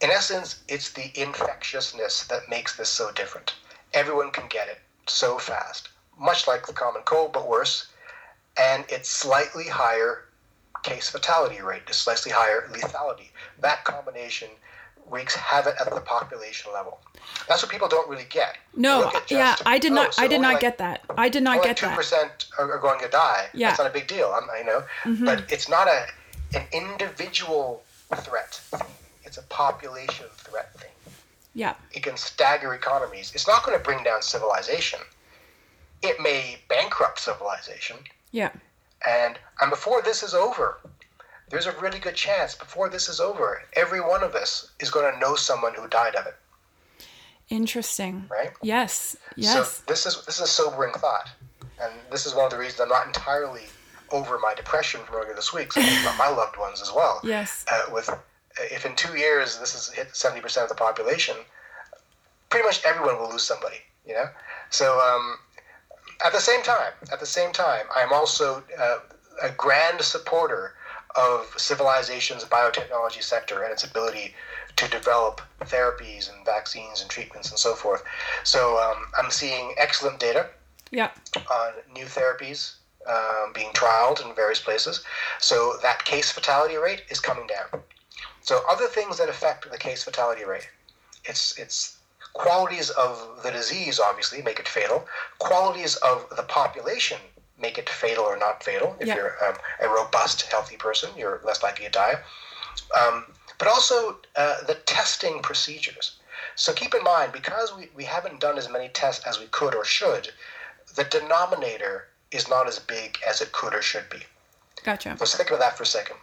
Speaker 2: In essence, it's the infectiousness that makes this so different. Everyone can get it so fast, much like the common cold, but worse. And it's slightly higher case fatality rate, a slightly higher lethality. That combination wreaks havoc at the population level. That's what people don't really get.
Speaker 1: No, just, yeah, I did not. Oh, so I did not like, get that. I did not get 2% that.
Speaker 2: Two percent are going to die. Yeah, that's not a big deal. I'm, i know, mm-hmm. but it's not a an individual threat. It's a population threat thing.
Speaker 1: Yeah,
Speaker 2: it can stagger economies. It's not going to bring down civilization. It may bankrupt civilization.
Speaker 1: Yeah,
Speaker 2: and and before this is over, there's a really good chance before this is over, every one of us is going to know someone who died of it.
Speaker 1: Interesting.
Speaker 2: Right?
Speaker 1: Yes. Yes.
Speaker 2: So this is this is a sobering thought, and this is one of the reasons I'm not entirely over my depression from earlier this week. So about my *laughs* loved ones as well.
Speaker 1: Yes.
Speaker 2: Uh, with if in two years this has hit seventy percent of the population, pretty much everyone will lose somebody. You know. So um, at the same time, at the same time, I am also uh, a grand supporter of civilization's biotechnology sector and its ability to develop therapies and vaccines and treatments and so forth. So um, I'm seeing excellent data
Speaker 1: yeah.
Speaker 2: on new therapies um, being trialed in various places. So that case fatality rate is coming down. So other things that affect the case fatality rate, it's it's qualities of the disease obviously make it fatal. Qualities of the population make it fatal or not fatal. If you're um, a robust, healthy person, you're less likely to die. Um, but also uh, the testing procedures. So keep in mind, because we, we haven't done as many tests as we could or should, the denominator is not as big as it could or should be.
Speaker 1: Gotcha.
Speaker 2: Let's think about that for a second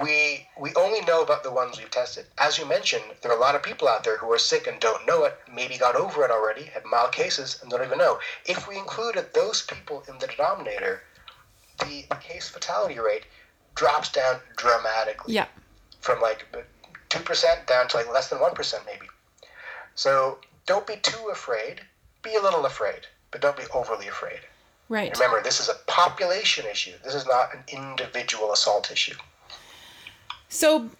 Speaker 2: we we only know about the ones we've tested. As you mentioned, there are a lot of people out there who are sick and don't know it, maybe got over it already, have mild cases and don't even know. If we included those people in the denominator, the, the case fatality rate drops down dramatically.
Speaker 1: Yeah.
Speaker 2: From like two percent down to like less than one percent maybe. So don't be too afraid. Be a little afraid, but don't be overly afraid.
Speaker 1: Right.
Speaker 2: Remember, this is a population issue. This is not an individual assault issue.
Speaker 1: So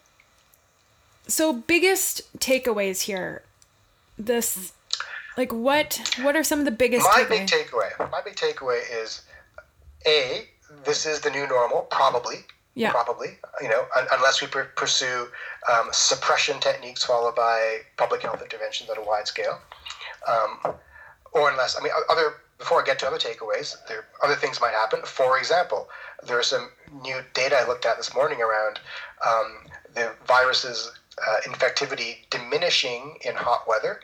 Speaker 1: so biggest takeaways here. This like what what are some of the biggest
Speaker 2: My big takeaway. My big takeaway is A, this is the new normal, probably.
Speaker 1: Yeah.
Speaker 2: Probably, you know, un- unless we pr- pursue um, suppression techniques followed by public health interventions at a wide scale, um, or unless I mean other. Before I get to other takeaways, there other things might happen. For example, there's some new data I looked at this morning around um, the virus's uh, infectivity diminishing in hot weather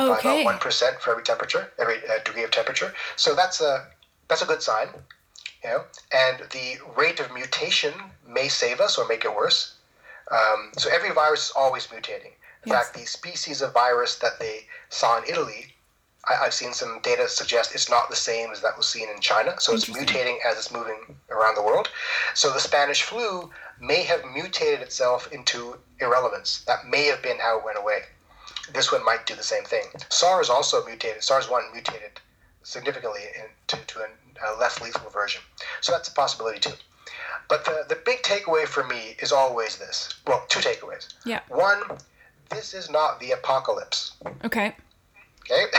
Speaker 1: okay.
Speaker 2: by about one percent for every temperature, every uh, degree of temperature. So that's a that's a good sign, you know. And the rate of mutation may save us or make it worse. Um, so every virus is always mutating. In
Speaker 1: Yes.
Speaker 2: fact, the species of virus that they saw in Italy, I, I've seen some data suggest it's not the same as that was seen in China. So it's mutating as it's moving around the world. So the Spanish flu may have mutated itself into irrelevance. That may have been how it went away this one might do the same thing. SARS also mutated. SARS-1 mutated significantly into to a, a less lethal version. So that's a possibility too. But the, the big takeaway for me is always this. Well, two takeaways.
Speaker 1: Yeah.
Speaker 2: One, this is not the apocalypse.
Speaker 1: Okay.
Speaker 2: Okay? *laughs*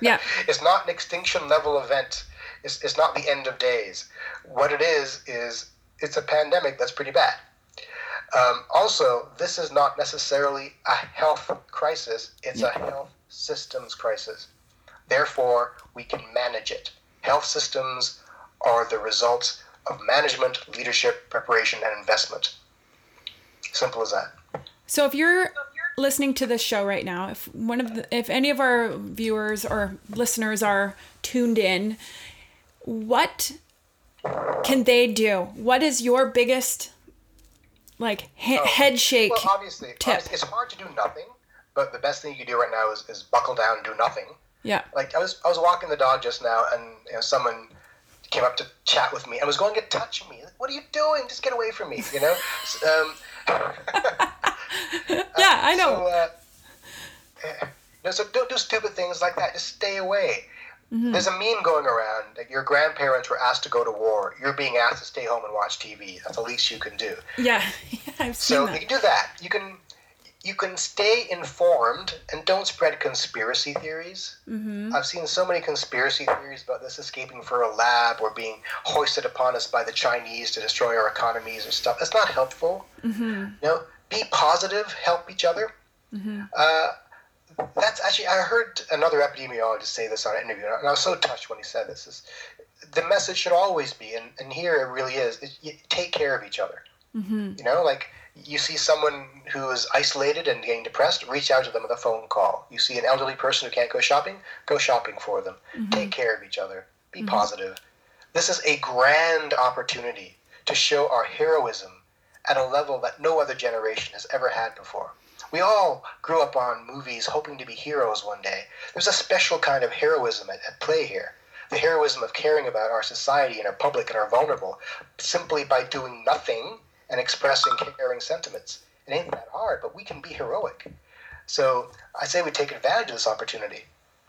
Speaker 1: Yeah.
Speaker 2: it's not an extinction level event. It's, it's not the end of days. What it is, is it's a pandemic that's pretty bad. Um, also, this is not necessarily a health crisis, it's a health systems crisis. Therefore, we can manage it. Health systems are the results of management, leadership, preparation, and investment. Simple as that.
Speaker 1: So if you're listening to this show right now, if one of the, if any of our viewers or listeners are tuned in, what can they do? What is your biggest like he- head shake?
Speaker 2: Well, obviously,
Speaker 1: tip.
Speaker 2: obviously, it's hard to do nothing, but the best thing you can do right now is, is buckle down and do nothing.
Speaker 1: yeah.
Speaker 2: Like I was, I was walking the dog just now, and you know, someone came up to chat with me and was going to touch me. What are you doing? Just get away from me, you know. Um, *laughs* *laughs* *laughs*
Speaker 1: Yeah, I know.
Speaker 2: So, uh, eh, so don't do stupid things like that. Just stay away.
Speaker 1: Mm-hmm.
Speaker 2: There's a meme going around that your grandparents were asked to go to war. You're being asked to stay home and watch TV. That's the least you can do.
Speaker 1: yeah. *laughs* I've seen
Speaker 2: So
Speaker 1: that.
Speaker 2: you can do that. You can you can stay informed and don't spread conspiracy theories. Mm-hmm. I've seen so many conspiracy theories about this escaping for a lab or being hoisted upon us by the Chinese to destroy our economies or stuff. That's not helpful. Mm-hmm. You know, be positive, help each other. Mm-hmm. Uh, that's actually I heard another epidemiologist say this on an interview, and I was so touched when he said this. Is the message should always be, and, and here it really is, is you take care of each other. Mm-hmm. You know, like you see someone who is isolated and getting depressed, reach out to them with a phone call. You see an elderly person who can't go shopping, go shopping for them. Mm-hmm. Take care of each other. Be positive. This is a grand opportunity to show our heroism at a level that no other generation has ever had before. We all grew up on movies hoping to be heroes one day. There's a special kind of heroism at, at play here. The heroism of caring about our society and our public and our vulnerable simply by doing nothing and expressing caring sentiments. It ain't that hard, but we can be heroic. So I say we take advantage of this opportunity.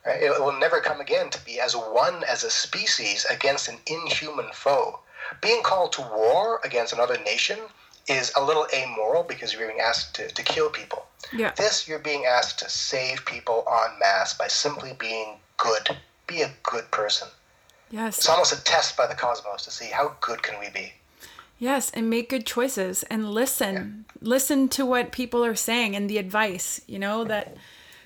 Speaker 2: Right? It will never come again to be as one as a species against an inhuman foe. Being called to war against another nation is a little amoral because you're being asked to, to kill people.
Speaker 1: Yeah.
Speaker 2: This, you're being asked to save people en masse by simply being good. Be a good person.
Speaker 1: Yes.
Speaker 2: It's almost a test by the cosmos to see how good can we be.
Speaker 1: Yes, and make good choices and listen. Listen to what people are saying and the advice, you know, that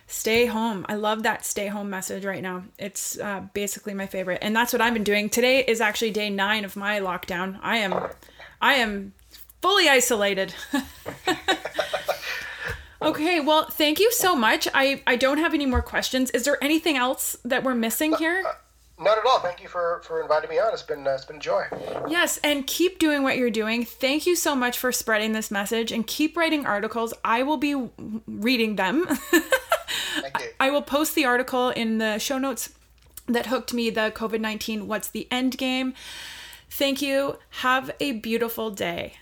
Speaker 1: stay home. I love that stay home message right now. It's uh, basically my favorite. And that's what I've been doing. Today is actually day 9 of my lockdown. I am I am fully isolated. okay, well, thank you so much. I I don't have any more questions. Is there anything else that we're missing here?
Speaker 2: Not at all. Thank you for, for inviting me on. It's been uh, it's been a joy.
Speaker 1: Yes, and keep doing what you're doing. Thank you so much for spreading this message and keep writing articles. I will be reading them.
Speaker 2: Thank you. *laughs*
Speaker 1: I will post the article in the show notes that hooked me the COVID 19 What's the End Game. Thank you. Have a beautiful day.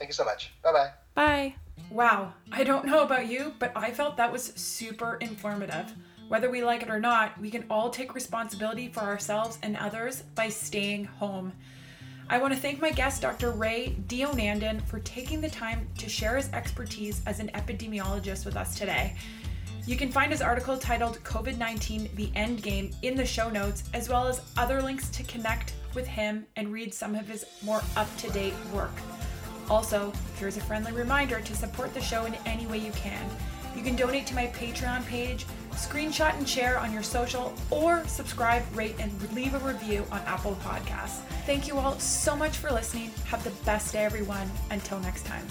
Speaker 2: Thank you so much. Bye bye.
Speaker 1: Bye. Wow. I don't know about you, but I felt that was super informative. Whether we like it or not, we can all take responsibility for ourselves and others by staying home. I want to thank my guest, Dr. Ray Deonandan, for taking the time to share his expertise as an epidemiologist with us today. You can find his article titled COVID 19 The End Game in the show notes, as well as other links to connect with him and read some of his more up to date work. Also, here's a friendly reminder to support the show in any way you can. You can donate to my Patreon page, screenshot and share on your social, or subscribe, rate, and leave a review on Apple Podcasts. Thank you all so much for listening. Have the best day, everyone. Until next time.